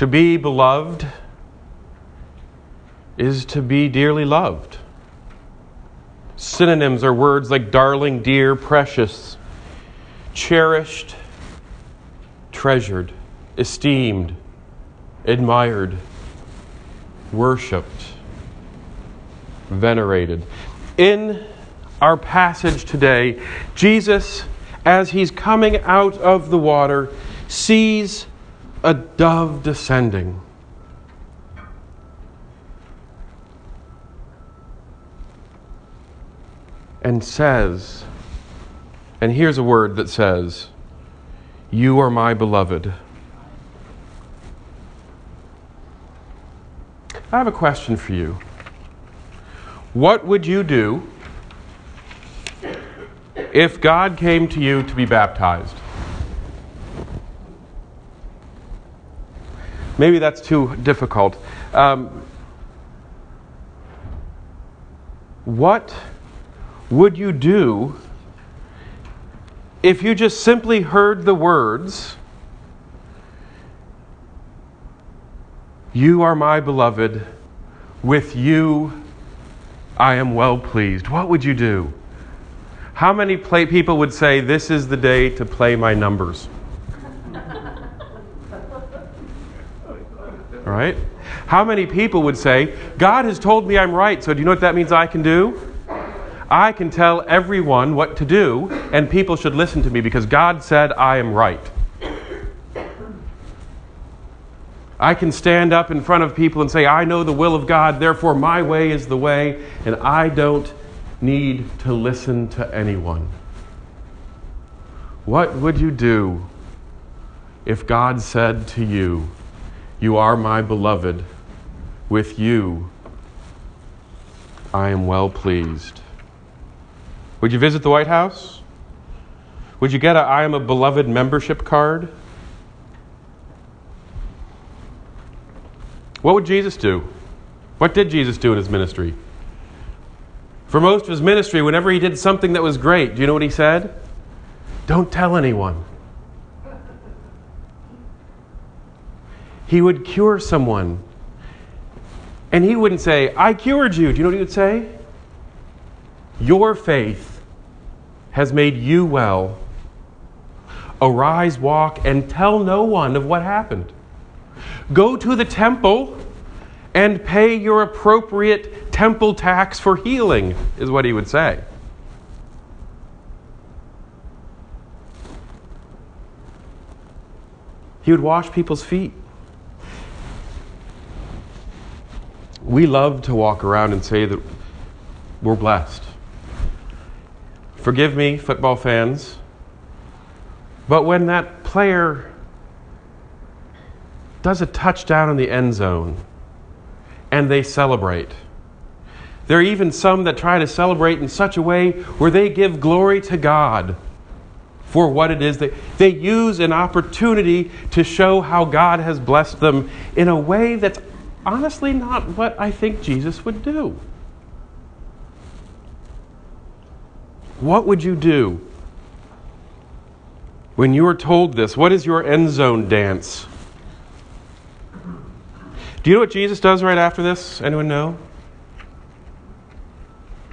To be beloved is to be dearly loved. Synonyms are words like darling, dear, precious, cherished, treasured, esteemed, admired, worshiped, venerated. In our passage today, Jesus, as he's coming out of the water, sees a dove descending. And says, and here's a word that says, You are my beloved. I have a question for you. What would you do if God came to you to be baptized? Maybe that's too difficult. Um, what would you do if you just simply heard the words, You are my beloved, with you I am well pleased? What would you do? How many people would say, This is the day to play my numbers? Right? How many people would say, God has told me I'm right, so do you know what that means I can do? I can tell everyone what to do, and people should listen to me because God said I am right. I can stand up in front of people and say, I know the will of God, therefore my way is the way, and I don't need to listen to anyone. What would you do if God said to you, you are my beloved. With you, I am well pleased. Would you visit the White House? Would you get a I am a beloved membership card? What would Jesus do? What did Jesus do in his ministry? For most of his ministry, whenever he did something that was great, do you know what he said? Don't tell anyone. He would cure someone. And he wouldn't say, I cured you. Do you know what he would say? Your faith has made you well. Arise, walk, and tell no one of what happened. Go to the temple and pay your appropriate temple tax for healing, is what he would say. He would wash people's feet. We love to walk around and say that we're blessed. Forgive me, football fans, but when that player does a touchdown in the end zone and they celebrate, there are even some that try to celebrate in such a way where they give glory to God for what it is that they use an opportunity to show how God has blessed them in a way that's honestly not what I think Jesus would do. What would you do when you are told this? What is your end zone dance? Do you know what Jesus does right after this? Anyone know?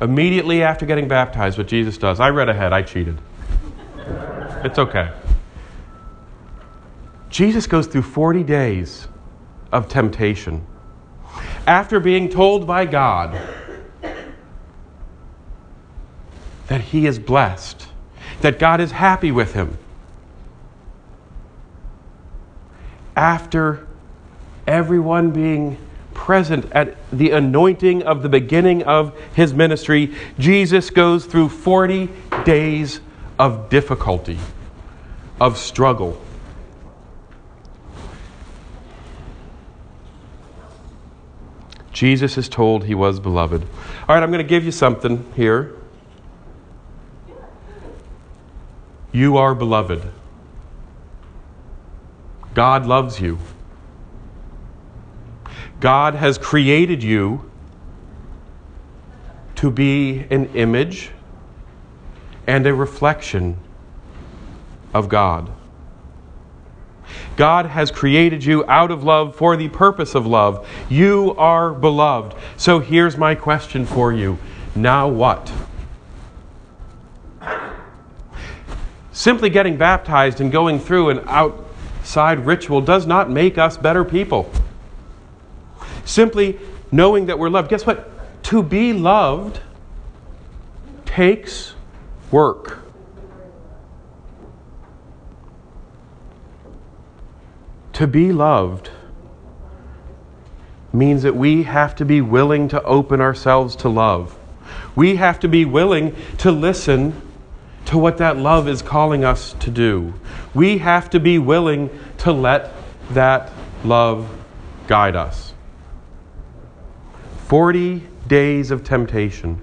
Immediately after getting baptized, what Jesus does. I read ahead, I cheated. It's okay. Jesus goes through 40 days of temptation after being told by God that he is blessed, that God is happy with him, after everyone being present at the anointing of the beginning of his ministry, Jesus goes through 40 days of difficulty, of struggle. Jesus is told he was beloved. All right, I'm going to give you something here. You are beloved. God loves you. God has created you to be an image and a reflection of God. God has created you out of love for the purpose of love. You are beloved. So here's my question for you. Now what? Simply getting baptized and going through an outside ritual does not make us better people. Simply knowing that we're loved. Guess what? To be loved takes work. To be loved means that we have to be willing to open ourselves to love. We have to be willing to listen to what that love is calling us to do. We have to be willing to let that love guide us. 40 days of temptation.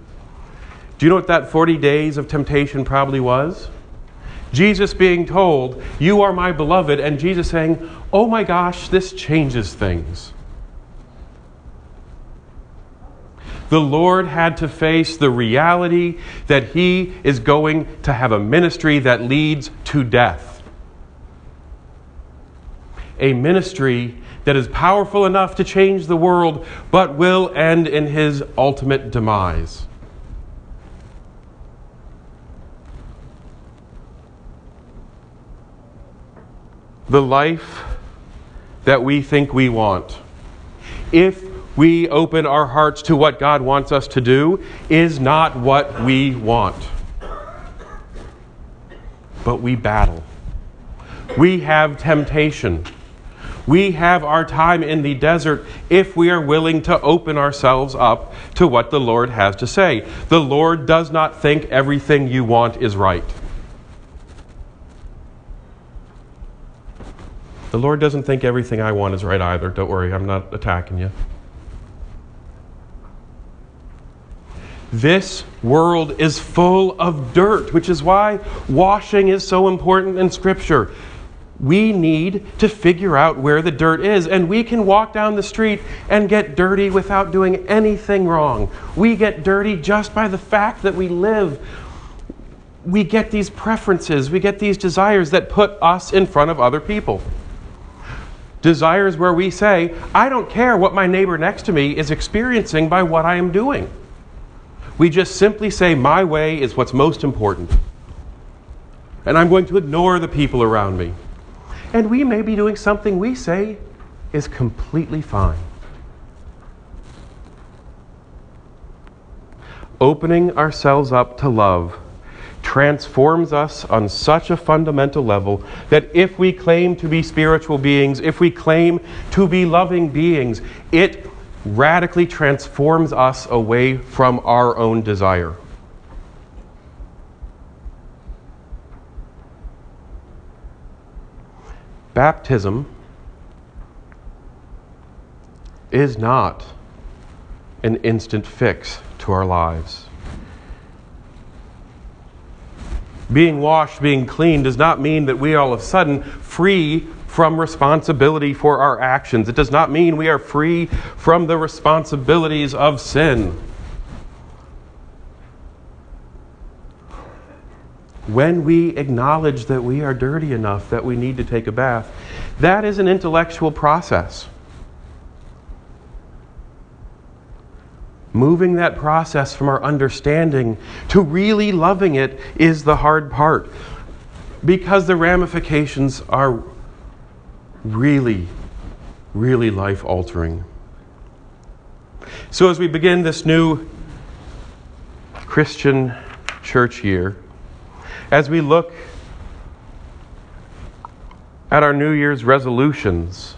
Do you know what that 40 days of temptation probably was? Jesus being told, You are my beloved, and Jesus saying, Oh my gosh, this changes things. The Lord had to face the reality that He is going to have a ministry that leads to death. A ministry that is powerful enough to change the world, but will end in His ultimate demise. The life that we think we want, if we open our hearts to what God wants us to do, is not what we want. But we battle. We have temptation. We have our time in the desert if we are willing to open ourselves up to what the Lord has to say. The Lord does not think everything you want is right. The Lord doesn't think everything I want is right either. Don't worry, I'm not attacking you. This world is full of dirt, which is why washing is so important in Scripture. We need to figure out where the dirt is, and we can walk down the street and get dirty without doing anything wrong. We get dirty just by the fact that we live. We get these preferences, we get these desires that put us in front of other people desires where we say, I don't care what my neighbor next to me is experiencing by what I am doing. We just simply say, My way is what's most important. And I'm going to ignore the people around me. And we may be doing something we say is completely fine. Opening ourselves up to love transforms us on such a fundamental level that if we claim to be spiritual beings, if we claim to be loving beings, it radically transforms us away from our own desire. Baptism is not an instant fix to our lives. Being washed, being clean, does not mean that we all of a sudden free from responsibility for our actions. It does not mean we are free from the responsibilities of sin. When we acknowledge that we are dirty enough that we need to take a bath, that is an intellectual process. Moving that process from our understanding to really loving it is the hard part because the ramifications are really, really life altering. So, as we begin this new Christian church year, as we look at our New Year's resolutions,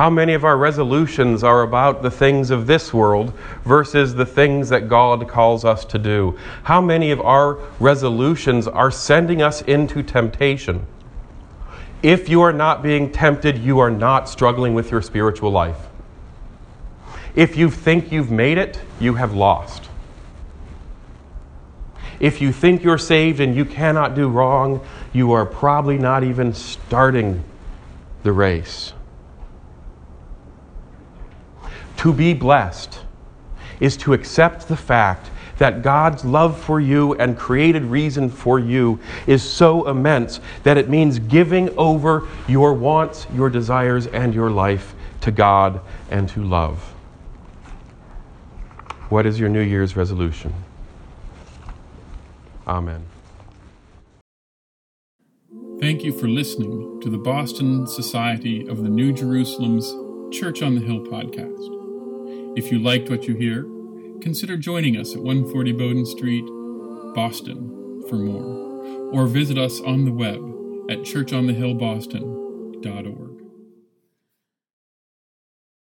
how many of our resolutions are about the things of this world versus the things that God calls us to do? How many of our resolutions are sending us into temptation? If you are not being tempted, you are not struggling with your spiritual life. If you think you've made it, you have lost. If you think you're saved and you cannot do wrong, you are probably not even starting the race. To be blessed is to accept the fact that God's love for you and created reason for you is so immense that it means giving over your wants, your desires, and your life to God and to love. What is your New Year's resolution? Amen. Thank you for listening to the Boston Society of the New Jerusalem's Church on the Hill podcast. If you liked what you hear, consider joining us at 140 Bowdoin Street, Boston, for more, or visit us on the web at churchonthehillboston.org.